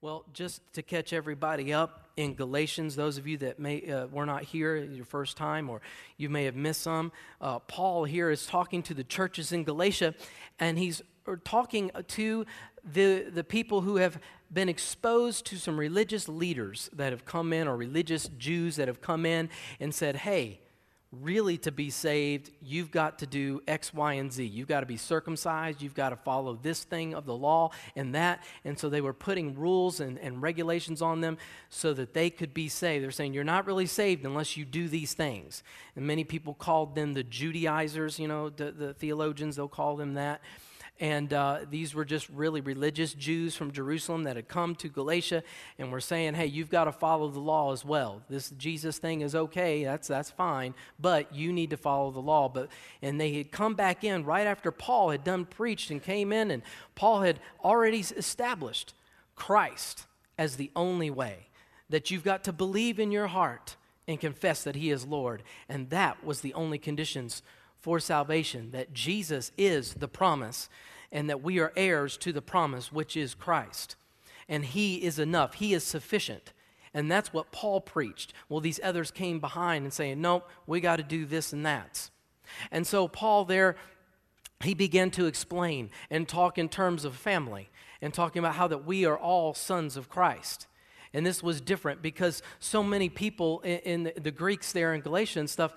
Well, just to catch everybody up in Galatians, those of you that may uh, were not here your first time or you may have missed some, uh, Paul here is talking to the churches in Galatia, and he's uh, talking to the the people who have been exposed to some religious leaders that have come in or religious Jews that have come in and said, "Hey." Really to be saved, you've got to do X, Y, and Z. You've got to be circumcised. You've got to follow this thing of the law and that. And so they were putting rules and, and regulations on them so that they could be saved. They're saying, You're not really saved unless you do these things. And many people called them the Judaizers, you know, the, the theologians, they'll call them that. And uh, these were just really religious Jews from Jerusalem that had come to Galatia and were saying, hey, you've got to follow the law as well. This Jesus thing is okay, that's, that's fine, but you need to follow the law. But, and they had come back in right after Paul had done preached and came in, and Paul had already established Christ as the only way, that you've got to believe in your heart and confess that he is Lord. And that was the only conditions for salvation, that Jesus is the promise and that we are heirs to the promise, which is Christ. And He is enough, He is sufficient. And that's what Paul preached. Well, these others came behind and saying, nope, we got to do this and that. And so Paul there, he began to explain and talk in terms of family and talking about how that we are all sons of Christ. And this was different because so many people in, in the Greeks there in Galatia and stuff,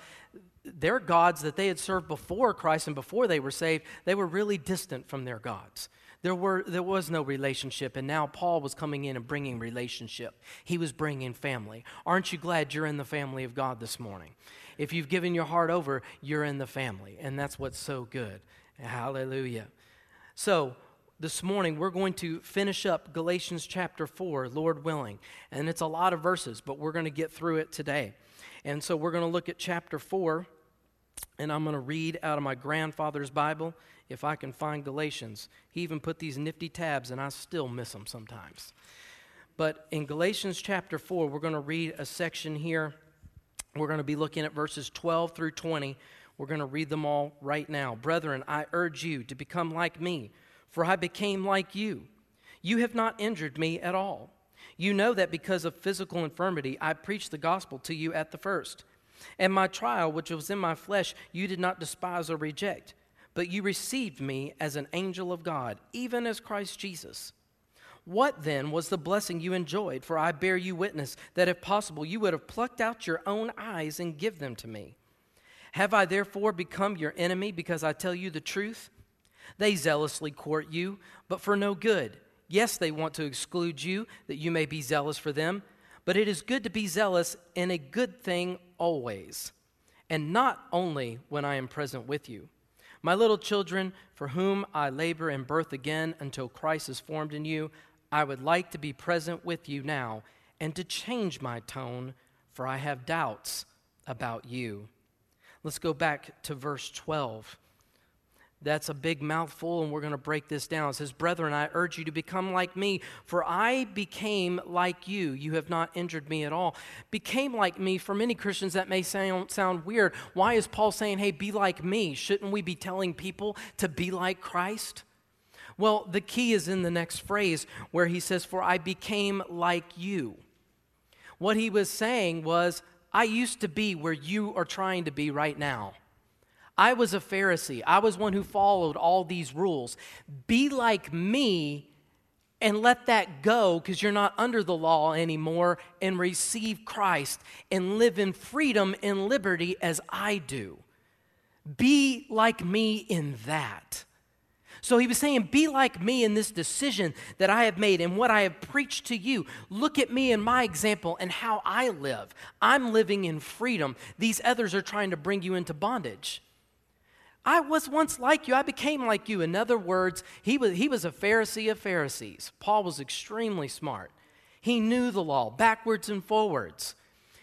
their gods that they had served before Christ and before they were saved, they were really distant from their gods. There, were, there was no relationship, and now Paul was coming in and bringing relationship. He was bringing family. Aren't you glad you're in the family of God this morning? If you've given your heart over, you're in the family, and that's what's so good. Hallelujah. So, this morning we're going to finish up Galatians chapter 4, Lord willing. And it's a lot of verses, but we're going to get through it today. And so we're going to look at chapter 4, and I'm going to read out of my grandfather's Bible if I can find Galatians. He even put these nifty tabs, and I still miss them sometimes. But in Galatians chapter 4, we're going to read a section here. We're going to be looking at verses 12 through 20. We're going to read them all right now. Brethren, I urge you to become like me, for I became like you. You have not injured me at all. You know that because of physical infirmity, I preached the gospel to you at the first. And my trial, which was in my flesh, you did not despise or reject, but you received me as an angel of God, even as Christ Jesus. What then was the blessing you enjoyed? For I bear you witness that if possible, you would have plucked out your own eyes and give them to me. Have I therefore become your enemy because I tell you the truth? They zealously court you, but for no good. Yes, they want to exclude you that you may be zealous for them, but it is good to be zealous in a good thing always, and not only when I am present with you. My little children, for whom I labor in birth again until Christ is formed in you, I would like to be present with you now and to change my tone, for I have doubts about you. Let's go back to verse 12. That's a big mouthful, and we're going to break this down. It says, Brethren, I urge you to become like me, for I became like you. You have not injured me at all. Became like me, for many Christians, that may sound, sound weird. Why is Paul saying, hey, be like me? Shouldn't we be telling people to be like Christ? Well, the key is in the next phrase where he says, For I became like you. What he was saying was, I used to be where you are trying to be right now. I was a Pharisee. I was one who followed all these rules. Be like me and let that go because you're not under the law anymore and receive Christ and live in freedom and liberty as I do. Be like me in that. So he was saying, Be like me in this decision that I have made and what I have preached to you. Look at me and my example and how I live. I'm living in freedom. These others are trying to bring you into bondage. I was once like you. I became like you. In other words, he was, he was a Pharisee of Pharisees. Paul was extremely smart. He knew the law backwards and forwards.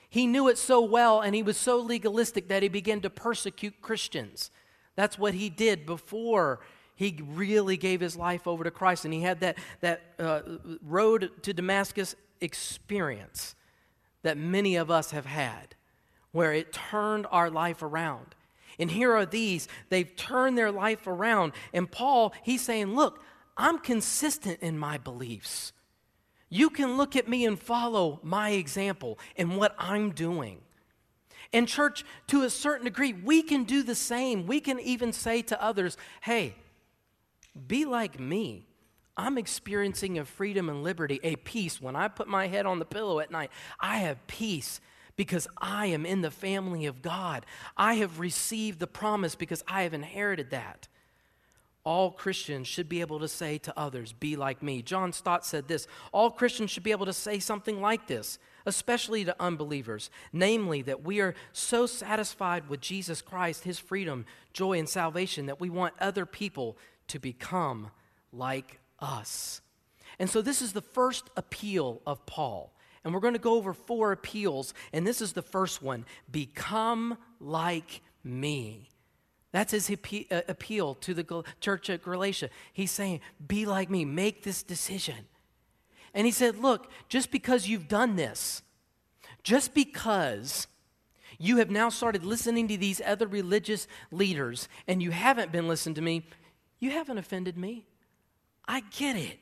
He knew it so well, and he was so legalistic that he began to persecute Christians. That's what he did before he really gave his life over to Christ. And he had that, that uh, road to Damascus experience that many of us have had, where it turned our life around. And here are these. They've turned their life around. And Paul, he's saying, Look, I'm consistent in my beliefs. You can look at me and follow my example and what I'm doing. And, church, to a certain degree, we can do the same. We can even say to others, hey, be like me. I'm experiencing a freedom and liberty, a peace. When I put my head on the pillow at night, I have peace because I am in the family of God. I have received the promise because I have inherited that. All Christians should be able to say to others, Be like me. John Stott said this All Christians should be able to say something like this especially to unbelievers, namely that we are so satisfied with Jesus Christ, his freedom, joy, and salvation that we want other people to become like us. And so this is the first appeal of Paul. And we're going to go over four appeals, and this is the first one become like me. That's his uh, appeal to the church at Galatia. He's saying, Be like me, make this decision. And he said, Look, just because you've done this, just because you have now started listening to these other religious leaders and you haven't been listening to me, you haven't offended me. I get it.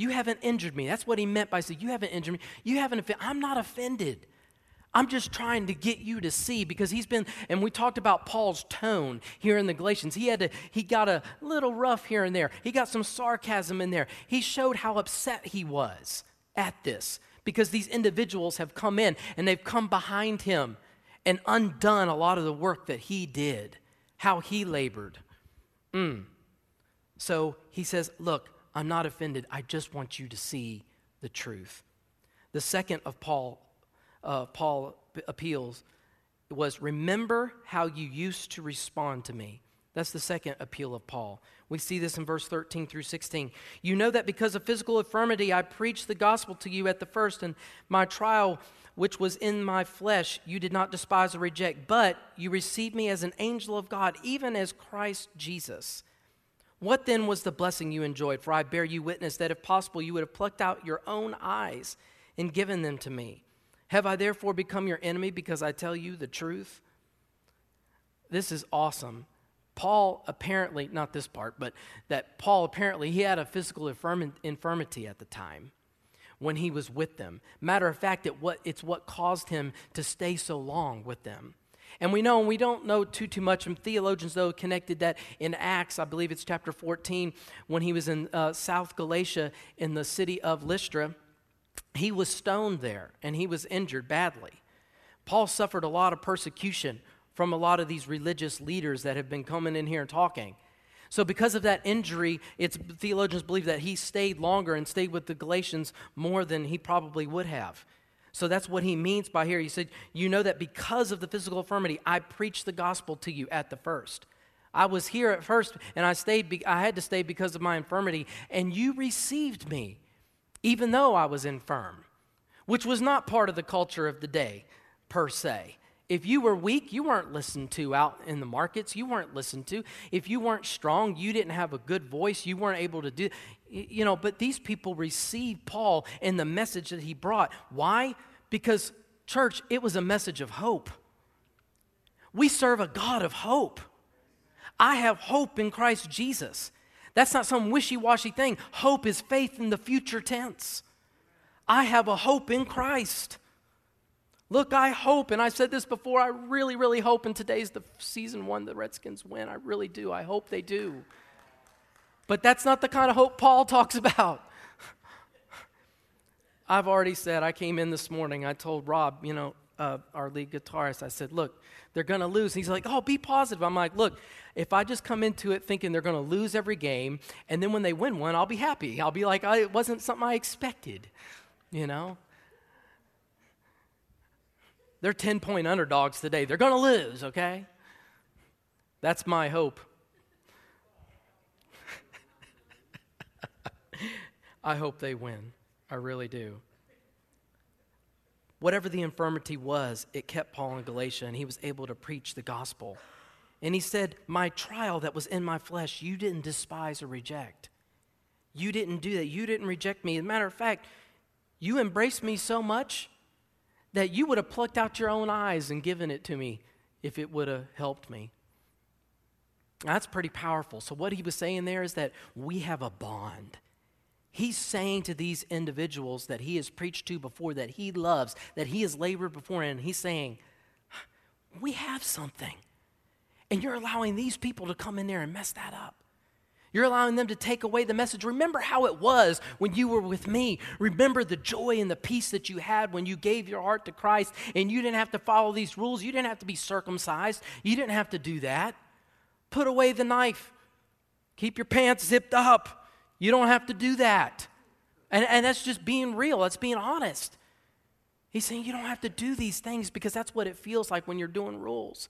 You haven't injured me. That's what he meant by saying, You haven't injured me. You haven't offended. I'm not offended. I'm just trying to get you to see because he's been, and we talked about Paul's tone here in the Galatians. He had to, he got a little rough here and there. He got some sarcasm in there. He showed how upset he was at this because these individuals have come in and they've come behind him and undone a lot of the work that he did, how he labored. Mm. So he says, Look, I'm not offended. I just want you to see the truth. The second of Paul uh, Paul appeals was remember how you used to respond to me. That's the second appeal of Paul. We see this in verse 13 through 16. You know that because of physical infirmity, I preached the gospel to you at the first, and my trial, which was in my flesh, you did not despise or reject, but you received me as an angel of God, even as Christ Jesus. What then was the blessing you enjoyed? For I bear you witness that if possible, you would have plucked out your own eyes and given them to me. Have I therefore become your enemy because I tell you the truth? This is awesome. Paul apparently, not this part, but that Paul apparently, he had a physical infirmity at the time when he was with them. Matter of fact, it what, it's what caused him to stay so long with them. And we know, and we don't know too, too much from theologians, though, connected that in Acts, I believe it's chapter 14, when he was in uh, South Galatia in the city of Lystra, he was stoned there and he was injured badly. Paul suffered a lot of persecution from a lot of these religious leaders that have been coming in here and talking. So, because of that injury, it's, theologians believe that he stayed longer and stayed with the Galatians more than he probably would have. So, that's what he means by here. He said, You know that because of the physical infirmity, I preached the gospel to you at the first. I was here at first and I stayed, I had to stay because of my infirmity, and you received me even though I was infirm, which was not part of the culture of the day per se. If you were weak, you weren't listened to out in the markets. You weren't listened to. If you weren't strong, you didn't have a good voice. You weren't able to do, you know, but these people received Paul and the message that he brought. Why? Because, church, it was a message of hope. We serve a God of hope. I have hope in Christ Jesus. That's not some wishy washy thing. Hope is faith in the future tense. I have a hope in Christ. Look, I hope, and I said this before, I really, really hope, and today's the season one the Redskins win. I really do. I hope they do. But that's not the kind of hope Paul talks about. I've already said, I came in this morning, I told Rob, you know, uh, our lead guitarist, I said, look, they're going to lose. He's like, oh, be positive. I'm like, look, if I just come into it thinking they're going to lose every game, and then when they win one, I'll be happy. I'll be like, oh, it wasn't something I expected, you know? They're 10 point underdogs today. They're going to lose, okay? That's my hope. I hope they win. I really do. Whatever the infirmity was, it kept Paul in Galatia, and he was able to preach the gospel. And he said, My trial that was in my flesh, you didn't despise or reject. You didn't do that. You didn't reject me. As a matter of fact, you embraced me so much that you would have plucked out your own eyes and given it to me if it would have helped me. That's pretty powerful. So, what he was saying there is that we have a bond. He's saying to these individuals that he has preached to before, that he loves, that he has labored before, and he's saying, We have something. And you're allowing these people to come in there and mess that up. You're allowing them to take away the message. Remember how it was when you were with me. Remember the joy and the peace that you had when you gave your heart to Christ and you didn't have to follow these rules. You didn't have to be circumcised. You didn't have to do that. Put away the knife. Keep your pants zipped up. You don't have to do that. And, and that's just being real, that's being honest. He's saying you don't have to do these things because that's what it feels like when you're doing rules.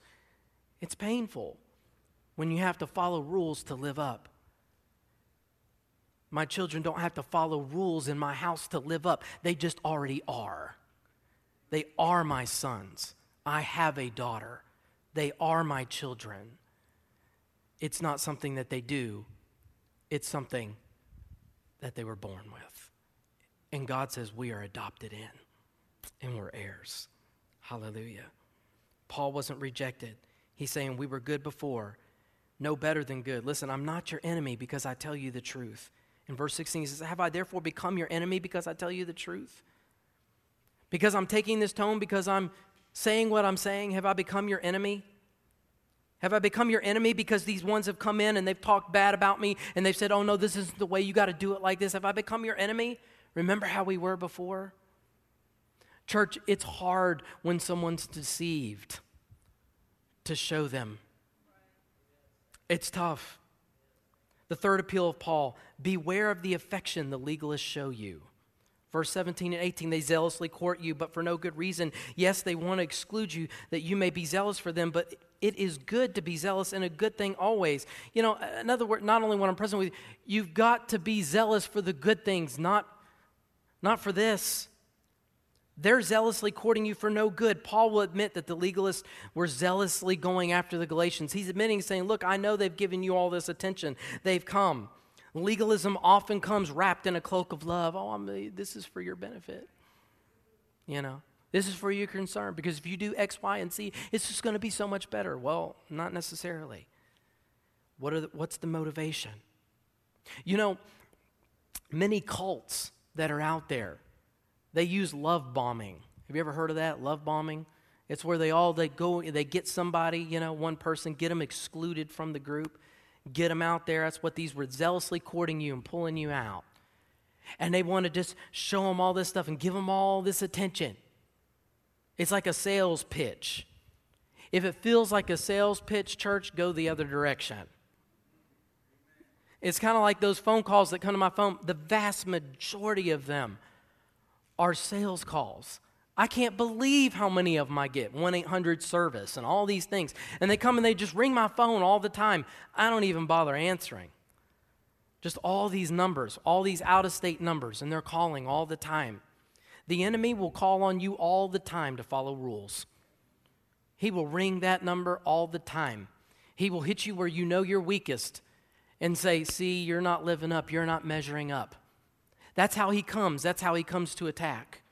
It's painful when you have to follow rules to live up. My children don't have to follow rules in my house to live up, they just already are. They are my sons. I have a daughter. They are my children. It's not something that they do, it's something that they were born with. And God says we are adopted in and we're heirs. Hallelujah. Paul wasn't rejected. He's saying we were good before, no better than good. Listen, I'm not your enemy because I tell you the truth. In verse 16, he says, Have I therefore become your enemy because I tell you the truth? Because I'm taking this tone, because I'm saying what I'm saying, have I become your enemy? Have I become your enemy because these ones have come in and they've talked bad about me and they've said, oh no, this isn't the way, you got to do it like this? Have I become your enemy? Remember how we were before? Church, it's hard when someone's deceived to show them. It's tough. The third appeal of Paul beware of the affection the legalists show you. Verse 17 and 18, they zealously court you, but for no good reason. Yes, they want to exclude you that you may be zealous for them, but it is good to be zealous and a good thing always. You know, in other words, not only when I'm present with you, you've got to be zealous for the good things, not, not for this. They're zealously courting you for no good. Paul will admit that the legalists were zealously going after the Galatians. He's admitting, saying, Look, I know they've given you all this attention. They've come. Legalism often comes wrapped in a cloak of love. Oh, I'm, this is for your benefit. You know, this is for your concern because if you do X, Y, and Z, it's just going to be so much better. Well, not necessarily. What are the, what's the motivation? You know, many cults that are out there they use love bombing. Have you ever heard of that? Love bombing? It's where they all they go they get somebody, you know, one person, get them excluded from the group, get them out there. That's what these were zealously courting you and pulling you out. And they want to just show them all this stuff and give them all this attention. It's like a sales pitch. If it feels like a sales pitch, church, go the other direction. It's kind of like those phone calls that come to my phone. The vast majority of them are sales calls. I can't believe how many of them I get 1 800 service and all these things. And they come and they just ring my phone all the time. I don't even bother answering. Just all these numbers, all these out of state numbers, and they're calling all the time. The enemy will call on you all the time to follow rules. He will ring that number all the time. He will hit you where you know you're weakest and say, See, you're not living up, you're not measuring up. That's how he comes. That's how he comes to attack.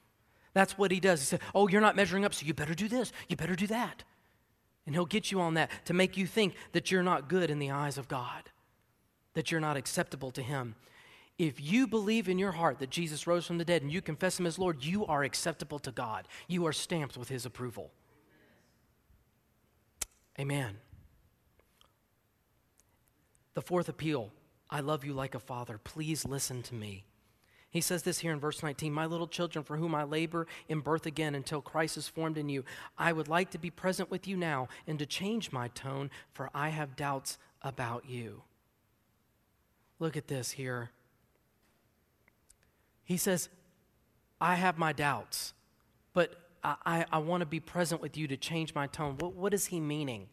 That's what he does. He says, Oh, you're not measuring up, so you better do this, you better do that. And he'll get you on that to make you think that you're not good in the eyes of God, that you're not acceptable to him. If you believe in your heart that Jesus rose from the dead and you confess him as Lord, you are acceptable to God. You are stamped with his approval. Amen. The fourth appeal I love you like a father. Please listen to me. He says this here in verse 19 My little children, for whom I labor in birth again until Christ is formed in you, I would like to be present with you now and to change my tone, for I have doubts about you. Look at this here. He says, I have my doubts, but I, I, I want to be present with you to change my tone. What, what is he meaning?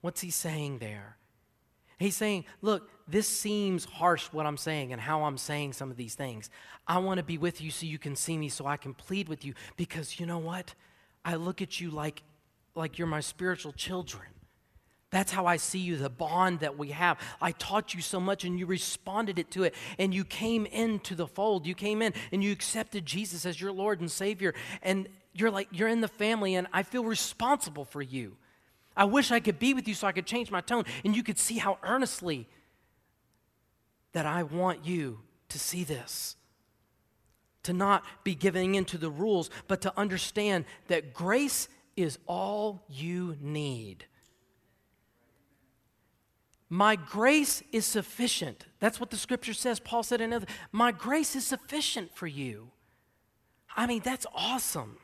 What's he saying there? He's saying, Look, this seems harsh what I'm saying and how I'm saying some of these things. I want to be with you so you can see me, so I can plead with you. Because you know what? I look at you like, like you're my spiritual children. That's how I see you, the bond that we have. I taught you so much and you responded it to it and you came into the fold. You came in and you accepted Jesus as your Lord and Savior. And you're like, you're in the family and I feel responsible for you. I wish I could be with you so I could change my tone and you could see how earnestly that I want you to see this. To not be giving into the rules, but to understand that grace is all you need. My grace is sufficient. That's what the scripture says. Paul said another, my grace is sufficient for you. I mean, that's awesome.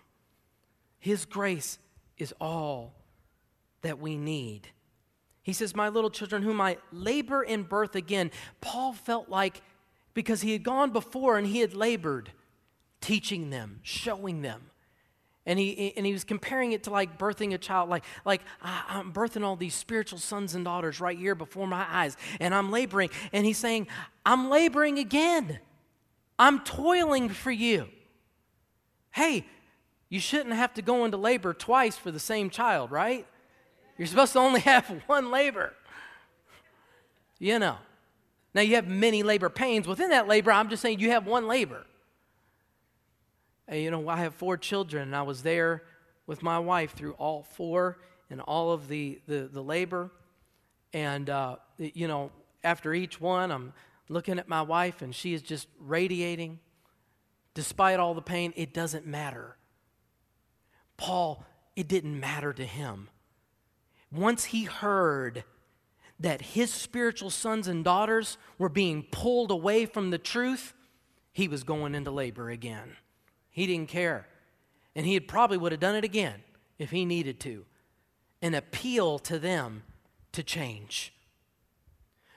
His grace is all that we need. He says, My little children, whom I labor in birth again. Paul felt like because he had gone before and he had labored, teaching them, showing them. And he, and he was comparing it to like birthing a child, like, like I'm birthing all these spiritual sons and daughters right here before my eyes, and I'm laboring. And he's saying, I'm laboring again. I'm toiling for you. Hey, you shouldn't have to go into labor twice for the same child, right? You're supposed to only have one labor. You know. Now, you have many labor pains. Within that labor, I'm just saying you have one labor. And, you know, I have four children, and I was there with my wife through all four and all of the, the, the labor. And, uh, you know, after each one, I'm looking at my wife, and she is just radiating. Despite all the pain, it doesn't matter. Paul, it didn't matter to him once he heard that his spiritual sons and daughters were being pulled away from the truth, he was going into labor again. He didn't care. And he probably would have done it again if he needed to. An appeal to them to change.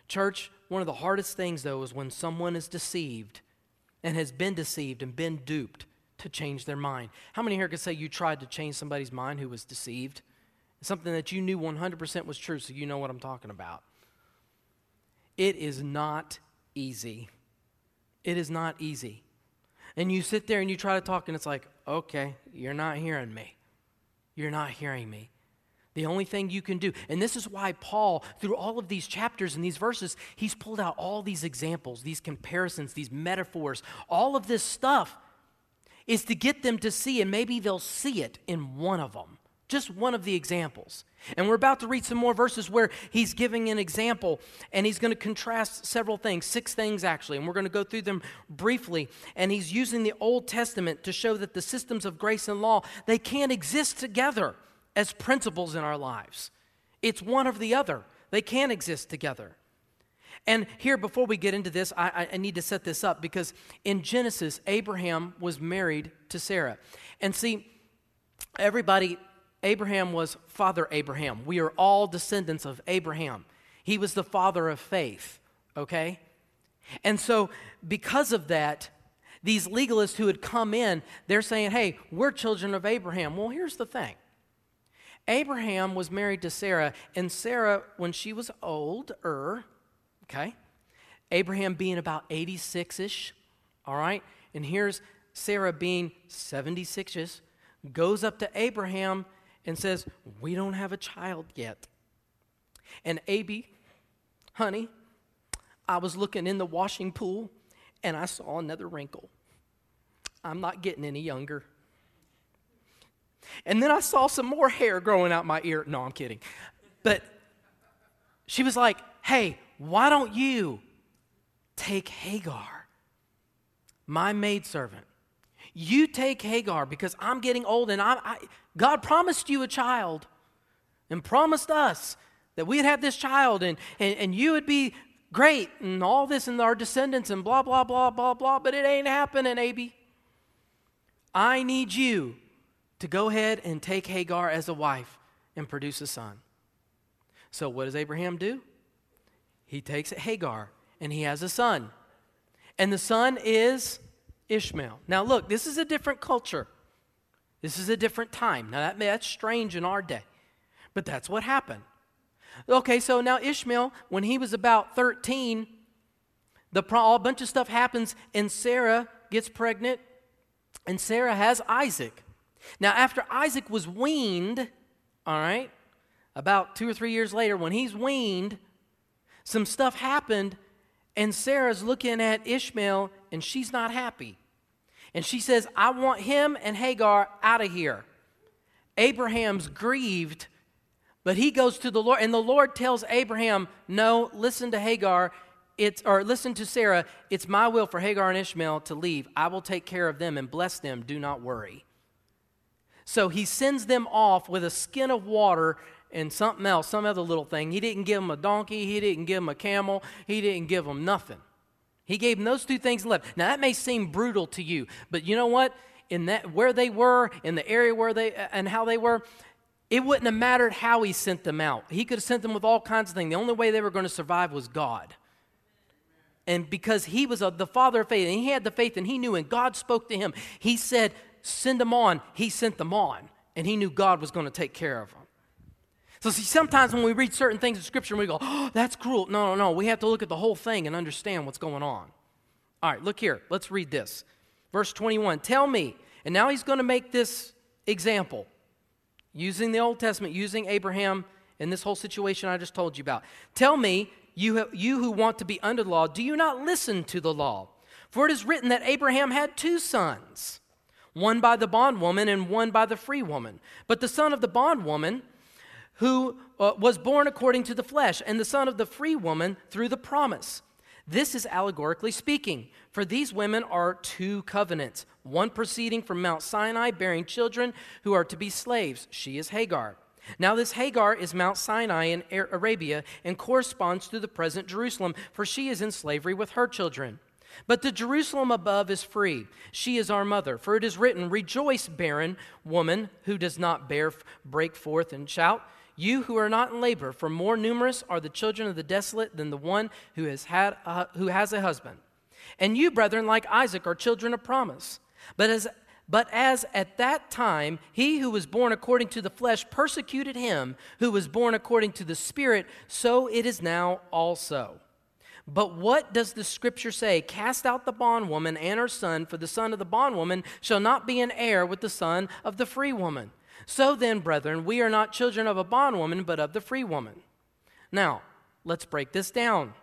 Church, one of the hardest things, though, is when someone is deceived and has been deceived and been duped to change their mind. How many here can say you tried to change somebody's mind who was deceived? Something that you knew 100% was true, so you know what I'm talking about. It is not easy. It is not easy. And you sit there and you try to talk, and it's like, okay, you're not hearing me. You're not hearing me. The only thing you can do, and this is why Paul, through all of these chapters and these verses, he's pulled out all these examples, these comparisons, these metaphors, all of this stuff is to get them to see, and maybe they'll see it in one of them. Just one of the examples. And we're about to read some more verses where he's giving an example and he's going to contrast several things, six things actually, and we're going to go through them briefly. And he's using the Old Testament to show that the systems of grace and law, they can't exist together as principles in our lives. It's one or the other. They can't exist together. And here, before we get into this, I, I, need to set this up because in Genesis, Abraham was married to Sarah. And see, everybody Abraham was Father Abraham. We are all descendants of Abraham. He was the father of faith, okay? And so, because of that, these legalists who had come in, they're saying, hey, we're children of Abraham. Well, here's the thing Abraham was married to Sarah, and Sarah, when she was older, okay, Abraham being about 86 ish, all right, and here's Sarah being 76 ish, goes up to Abraham and says, We don't have a child yet. And AB, honey, I was looking in the washing pool and I saw another wrinkle. I'm not getting any younger. And then I saw some more hair growing out my ear. No, I'm kidding. But she was like, Hey, why don't you take Hagar, my maidservant? You take Hagar because I'm getting old and I, I God promised you a child and promised us that we'd have this child and, and, and you would be great and all this and our descendants and blah, blah, blah, blah, blah, but it ain't happening, Abby. I need you to go ahead and take Hagar as a wife and produce a son. So, what does Abraham do? He takes Hagar and he has a son. And the son is Ishmael. Now, look, this is a different culture. This is a different time. Now, that, that's strange in our day, but that's what happened. Okay, so now Ishmael, when he was about 13, the a bunch of stuff happens, and Sarah gets pregnant, and Sarah has Isaac. Now, after Isaac was weaned, all right, about two or three years later, when he's weaned, some stuff happened, and Sarah's looking at Ishmael, and she's not happy. And she says, I want him and Hagar out of here. Abraham's grieved, but he goes to the Lord, and the Lord tells Abraham, No, listen to Hagar. it's, or listen to Sarah, it's my will for Hagar and Ishmael to leave. I will take care of them and bless them. Do not worry. So he sends them off with a skin of water and something else, some other little thing. He didn't give them a donkey, he didn't give them a camel, he didn't give them nothing. He gave them those two things and left. Now that may seem brutal to you, but you know what? In that where they were, in the area where they uh, and how they were, it wouldn't have mattered how he sent them out. He could have sent them with all kinds of things. The only way they were going to survive was God. And because he was a, the father of faith, and he had the faith, and he knew, and God spoke to him, he said, Send them on. He sent them on, and he knew God was going to take care of them. So, see, sometimes when we read certain things in Scripture, we go, Oh, that's cruel. No, no, no. We have to look at the whole thing and understand what's going on. All right, look here. Let's read this. Verse 21 Tell me, and now he's going to make this example using the Old Testament, using Abraham in this whole situation I just told you about. Tell me, you, you who want to be under the law, do you not listen to the law? For it is written that Abraham had two sons, one by the bondwoman and one by the free woman. But the son of the bondwoman, who uh, was born according to the flesh, and the son of the free woman through the promise. This is allegorically speaking, for these women are two covenants, one proceeding from Mount Sinai, bearing children who are to be slaves. She is Hagar. Now, this Hagar is Mount Sinai in Arabia and corresponds to the present Jerusalem, for she is in slavery with her children. But the Jerusalem above is free. She is our mother. For it is written, Rejoice, barren woman who does not bear, break forth and shout. You who are not in labor, for more numerous are the children of the desolate than the one who has, had a, who has a husband. And you, brethren, like Isaac, are children of promise. But as but as at that time he who was born according to the flesh persecuted him who was born according to the Spirit, so it is now also. But what does the scripture say? Cast out the bondwoman and her son, for the son of the bondwoman shall not be an heir with the son of the free woman. So then, brethren, we are not children of a bondwoman, but of the free woman. Now, let's break this down.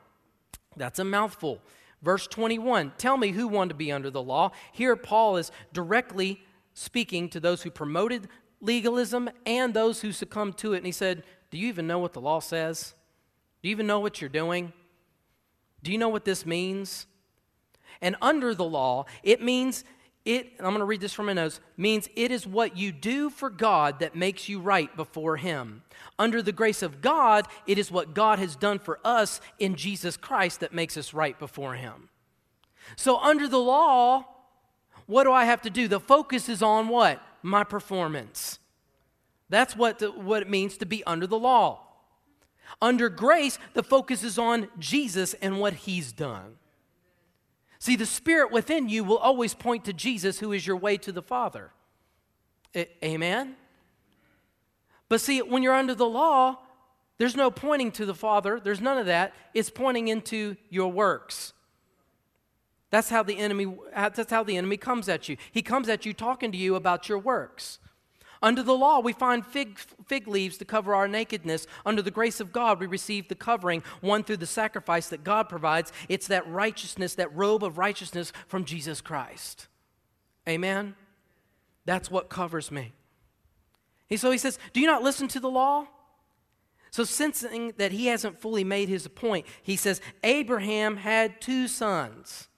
That's a mouthful. Verse 21 Tell me who wanted to be under the law. Here, Paul is directly speaking to those who promoted legalism and those who succumbed to it. And he said, Do you even know what the law says? Do you even know what you're doing? Do you know what this means? And under the law, it means it, I'm going to read this from my notes, means it is what you do for God that makes you right before Him. Under the grace of God, it is what God has done for us in Jesus Christ that makes us right before Him. So, under the law, what do I have to do? The focus is on what? My performance. That's what, the, what it means to be under the law. Under grace, the focus is on Jesus and what He's done. See, the Spirit within you will always point to Jesus, who is your way to the Father. amen? But see, when you're under the law, there's no pointing to the Father, there's none of that. It's pointing into your works. That's how the enemy that's how the enemy comes at you. He comes at you talking to you about your works. Under the law, we find fig, fig leaves to cover our nakedness. Under the grace of God, we receive the covering, one through the sacrifice that God provides. It's that righteousness, that robe of righteousness from Jesus Christ. Amen? That's what covers me. And so he says, Do you not listen to the law? So, sensing that he hasn't fully made his point, he says, Abraham had two sons.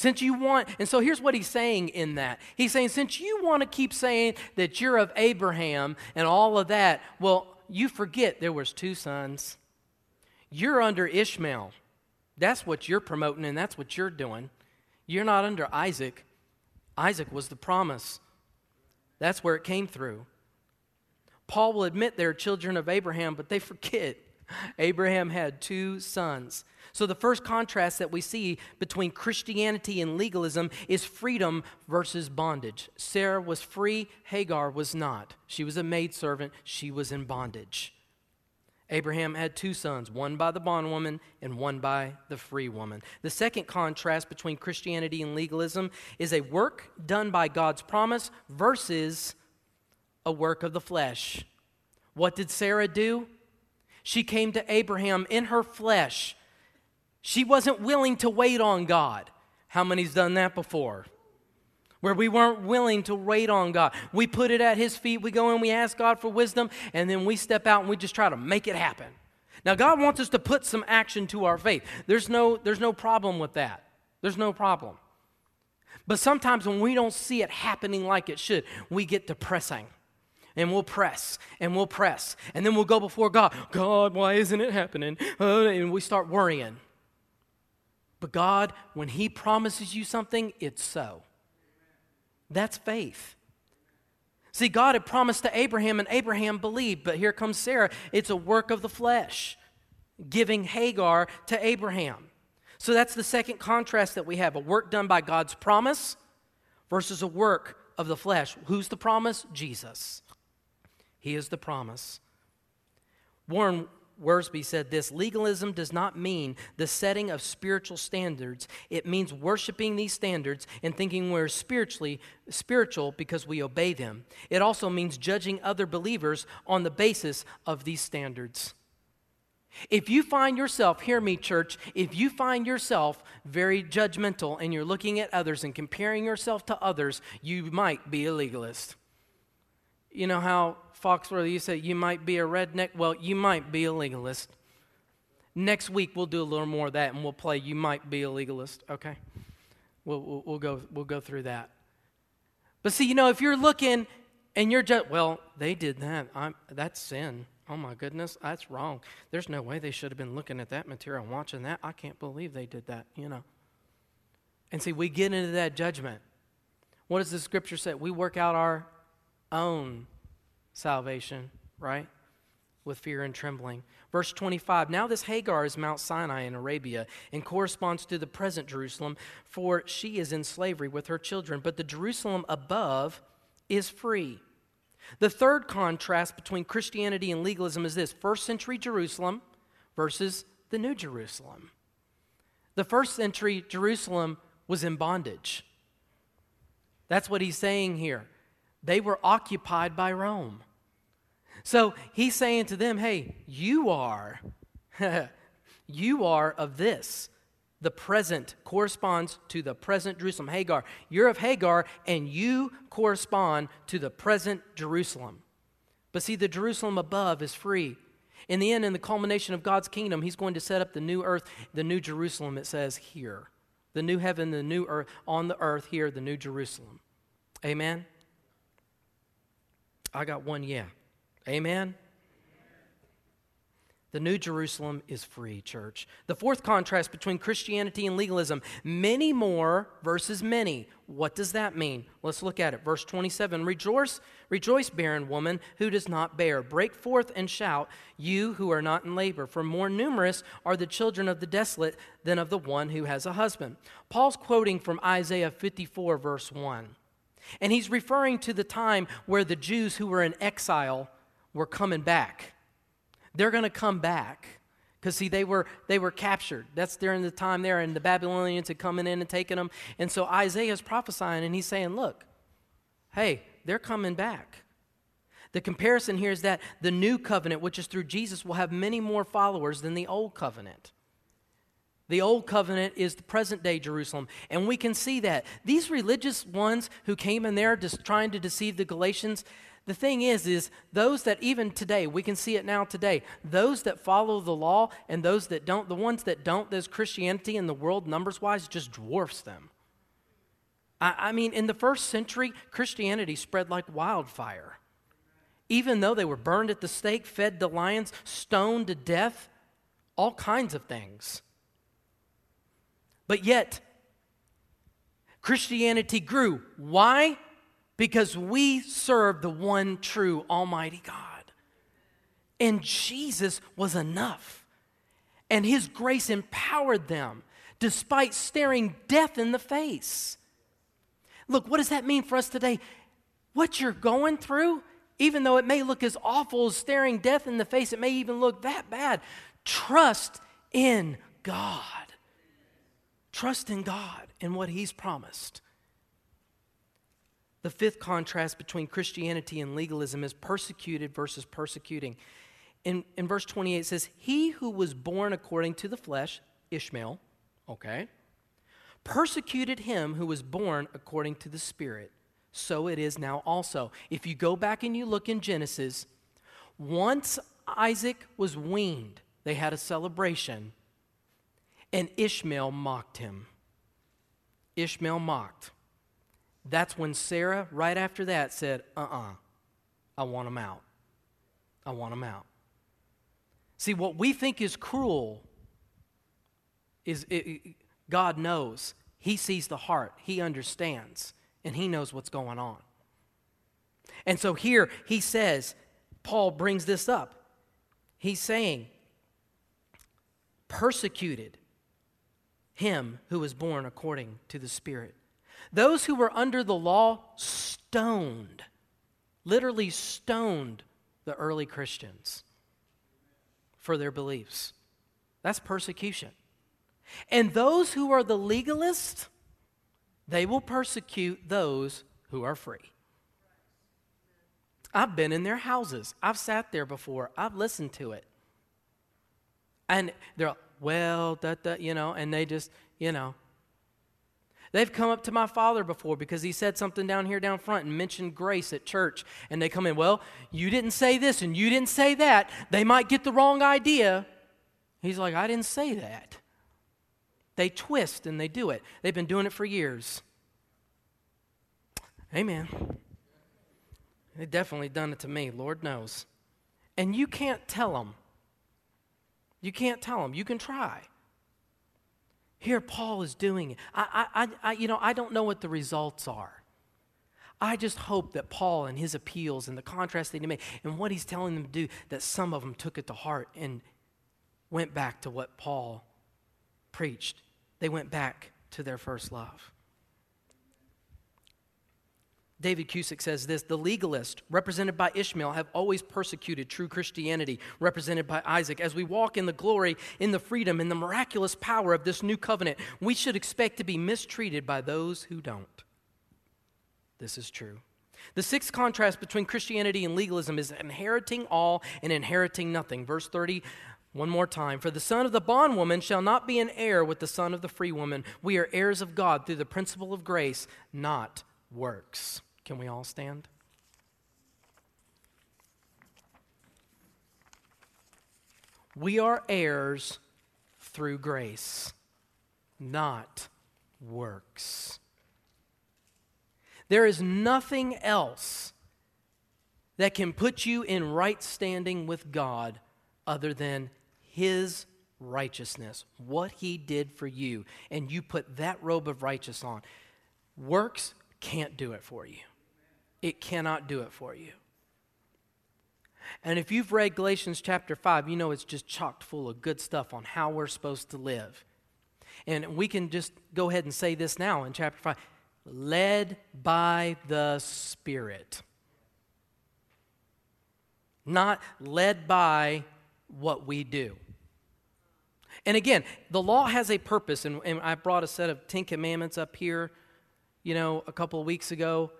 Since you want, and so here's what he's saying in that. He's saying, since you want to keep saying that you're of Abraham and all of that, well, you forget there was two sons. You're under Ishmael. That's what you're promoting and that's what you're doing. You're not under Isaac. Isaac was the promise. That's where it came through. Paul will admit they're children of Abraham, but they forget Abraham had two sons. So, the first contrast that we see between Christianity and legalism is freedom versus bondage. Sarah was free, Hagar was not. She was a maidservant, she was in bondage. Abraham had two sons, one by the bondwoman and one by the free woman. The second contrast between Christianity and legalism is a work done by God's promise versus a work of the flesh. What did Sarah do? She came to Abraham in her flesh she wasn't willing to wait on God. How many's done that before? Where we weren't willing to wait on God. We put it at His feet, we go and we ask God for wisdom, and then we step out and we just try to make it happen. Now, God wants us to put some action to our faith. There's no, there's no problem with that. There's no problem. But sometimes when we don't see it happening like it should, we get depressing. And we'll press and we'll press. And then we'll go before God God, why isn't it happening? Uh, and we start worrying. But God, when He promises you something, it's so. That's faith. See, God had promised to Abraham, and Abraham believed, but here comes Sarah. It's a work of the flesh, giving Hagar to Abraham. So that's the second contrast that we have a work done by God's promise versus a work of the flesh. Who's the promise? Jesus. He is the promise. Warren Wiersbe said this legalism does not mean the setting of spiritual standards. It means worshiping these standards and thinking we're spiritually spiritual because we obey them. It also means judging other believers on the basis of these standards. If you find yourself, hear me, church, if you find yourself very judgmental and you're looking at others and comparing yourself to others, you might be a legalist. You know how Foxworthy, you said you might be a redneck? Well, you might be a legalist. Next week, we'll do a little more of that and we'll play You Might Be a Legalist, okay? We'll, we'll, we'll go, we'll go through that. But see, you know, if you're looking and you're just, well, they did that. I'm, that's sin. Oh my goodness, that's wrong. There's no way they should have been looking at that material and watching that. I can't believe they did that, you know. And see, we get into that judgment. What does the scripture say? We work out our own salvation, right? With fear and trembling. Verse 25 Now this Hagar is Mount Sinai in Arabia and corresponds to the present Jerusalem, for she is in slavery with her children, but the Jerusalem above is free. The third contrast between Christianity and legalism is this first century Jerusalem versus the New Jerusalem. The first century Jerusalem was in bondage. That's what he's saying here. They were occupied by Rome. So he's saying to them, hey, you are, you are of this. The present corresponds to the present Jerusalem. Hagar, you're of Hagar, and you correspond to the present Jerusalem. But see, the Jerusalem above is free. In the end, in the culmination of God's kingdom, He's going to set up the new earth, the new Jerusalem, it says here. The new heaven, the new earth, on the earth here, the new Jerusalem. Amen? I got one yeah. Amen? The New Jerusalem is free, church. The fourth contrast between Christianity and legalism many more versus many. What does that mean? Let's look at it. Verse 27 Rejoice, rejoice, barren woman who does not bear. Break forth and shout, you who are not in labor, for more numerous are the children of the desolate than of the one who has a husband. Paul's quoting from Isaiah 54, verse 1. And he's referring to the time where the Jews who were in exile were coming back. They're going to come back. Because see, they were they were captured. That's during the time there, and the Babylonians had come in and taken them. And so Isaiah's prophesying, and he's saying, "Look, hey, they're coming back." The comparison here is that the new covenant, which is through Jesus, will have many more followers than the old covenant. The old covenant is the present day Jerusalem. And we can see that. These religious ones who came in there just trying to deceive the Galatians, the thing is, is those that even today, we can see it now today, those that follow the law and those that don't, the ones that don't, there's Christianity in the world, numbers wise, just dwarfs them. I, I mean, in the first century, Christianity spread like wildfire. Even though they were burned at the stake, fed to lions, stoned to death, all kinds of things. But yet, Christianity grew. Why? Because we serve the one true Almighty God. And Jesus was enough. And His grace empowered them despite staring death in the face. Look, what does that mean for us today? What you're going through, even though it may look as awful as staring death in the face, it may even look that bad. Trust in God. Trust in God and what He's promised. The fifth contrast between Christianity and legalism is persecuted versus persecuting. In, in verse 28, it says, He who was born according to the flesh, Ishmael, okay, persecuted him who was born according to the Spirit. So it is now also. If you go back and you look in Genesis, once Isaac was weaned, they had a celebration, and Ishmael mocked him. Ishmael mocked. That's when Sarah, right after that, said, Uh uh-uh, uh I want him out. I want him out. See, what we think is cruel is it, God knows. He sees the heart, He understands, and He knows what's going on. And so here he says, Paul brings this up. He's saying, persecuted him who was born according to the Spirit. Those who were under the law stoned, literally stoned the early Christians for their beliefs. That's persecution. And those who are the legalists, they will persecute those who are free. I've been in their houses. I've sat there before. I've listened to it. And they're well, da, da, you know, and they just, you know. They've come up to my father before because he said something down here down front and mentioned grace at church. And they come in, well, you didn't say this and you didn't say that. They might get the wrong idea. He's like, I didn't say that. They twist and they do it. They've been doing it for years. Amen. They've definitely done it to me, Lord knows. And you can't tell them. You can't tell them. You can try. Here, Paul is doing it. I, I, I, you know, I don't know what the results are. I just hope that Paul and his appeals and the contrast that he made and what he's telling them to do, that some of them took it to heart and went back to what Paul preached. They went back to their first love. David Guzik says this The legalists, represented by Ishmael, have always persecuted true Christianity, represented by Isaac. As we walk in the glory, in the freedom, in the miraculous power of this new covenant, we should expect to be mistreated by those who don't. This is true. The sixth contrast between Christianity and legalism is inheriting all and inheriting nothing. Verse 30, one more time. For the son of the bondwoman shall not be an heir with the son of the free woman. We are heirs of God through the principle of grace, not works. Can we all stand? We are heirs through grace, not works. There is nothing else that can put you in right standing with God other than His righteousness, what He did for you, and you put that robe of righteousness on. Works can't do it for you. It cannot do it for you. And if you've read Galatians chapter 5, you know it's just chocked full of good stuff on how we're supposed to live. And we can just go ahead and say this now in chapter 5 led by the Spirit. Not led by what we do. And again, the law has a purpose, and, and I brought a set of Ten Commandments up here, you know, a couple of weeks ago.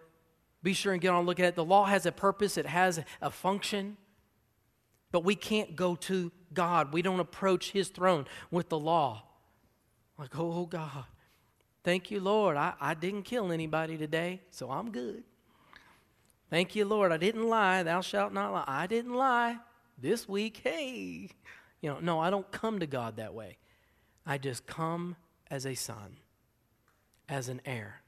Be sure and get on looking at it. The law has a purpose, it has a function, but we can't go to God. We don't approach His throne with the law. Like, oh, oh, God, thank you, Lord. I, I didn't kill anybody today, so I'm good. Thank you, Lord. I didn't lie. Thou shalt not lie. I didn't lie this week. Hey. You know, no, I don't come to God that way. I just come as a son, as an heir.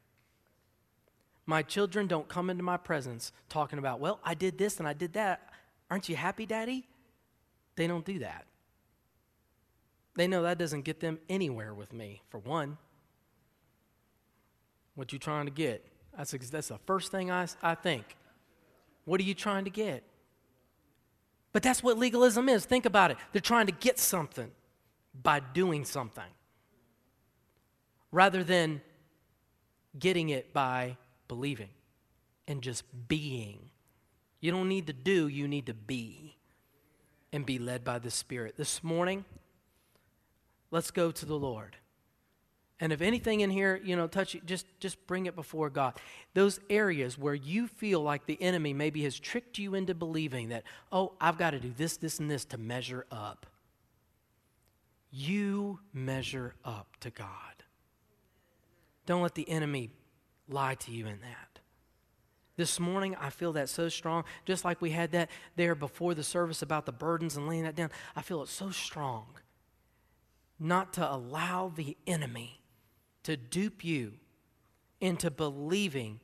My children don't come into my presence talking about, well, I did this and I did that. Aren't you happy, Daddy? They don't do that. They know that doesn't get them anywhere with me, for one. What you trying to get? That's, that's the first thing I, I think. What are you trying to get? But that's what legalism is. Think about it. They're trying to get something by doing something rather than getting it by believing and just being. You don't need to do, you need to be and be led by the Spirit. This morning, let's go to the Lord. And if anything in here, you know, touch just just bring it before God. Those areas where you feel like the enemy maybe has tricked you into believing that, oh, I've got to do this, this, and this to measure up. You measure up to God. Don't let the enemy lie to you in that. This morning, I feel that so strong, just like we had that there before the service about the burdens and laying that down. I feel it so strong not to allow the enemy to dupe you into believing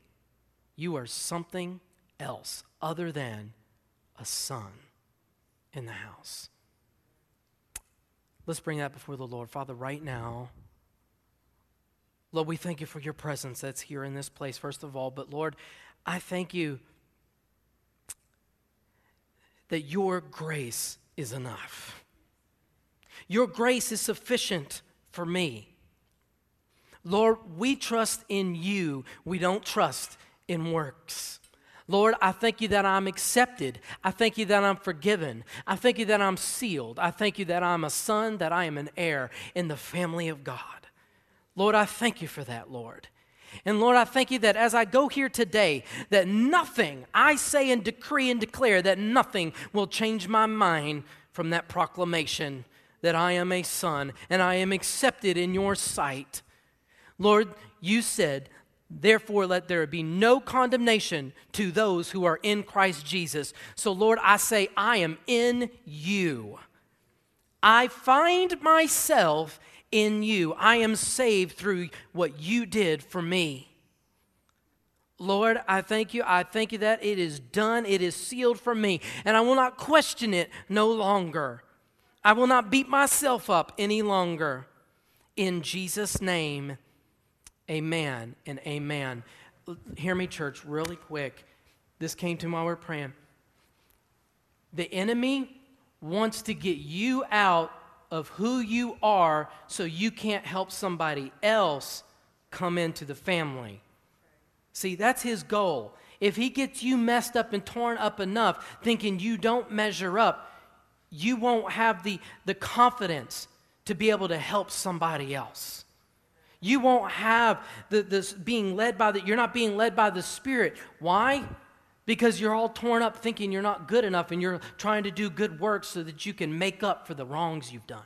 you are something else other than a son in the house. Let's bring that before the Lord. Father, right now, Lord, we thank you for your presence that's here in this place, first of all. But Lord, I thank you that your grace is enough. Your grace is sufficient for me. Lord, we trust in you. We don't trust in works. Lord, I thank you that I'm accepted. I thank you that I'm forgiven. I thank you that I'm sealed. I thank you that I'm a son, that I am an heir in the family of God. Lord, I thank you for that, Lord. And Lord, I thank you that as I go here today, that nothing, I say and decree and declare that nothing will change my mind from that proclamation that I am a son and I am accepted in your sight. Lord, you said, Therefore, let there be no condemnation to those who are in Christ Jesus. So, Lord, I say, I am in you. I find myself in you. I am saved through what you did for me. Lord, I thank you. I thank you that it is done, it is sealed for me, and I will not question it no longer. I will not beat myself up any longer. In Jesus' name, amen and amen. Hear me, church, really quick. This came to my word praying. The enemy wants to get you out of who you are so you can't help somebody else come into the family. See, that's his goal. If he gets you messed up and torn up enough, thinking you don't measure up, you won't have the, the confidence to be able to help somebody else. You won't have the, this being led by the, you're not being led by the Spirit. Why? Because you're all torn up thinking you're not good enough and you're trying to do good work so that you can make up for the wrongs you've done.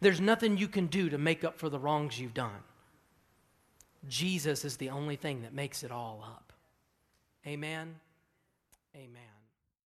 There's nothing you can do to make up for the wrongs you've done. Jesus is the only thing that makes it all up. Amen. Amen.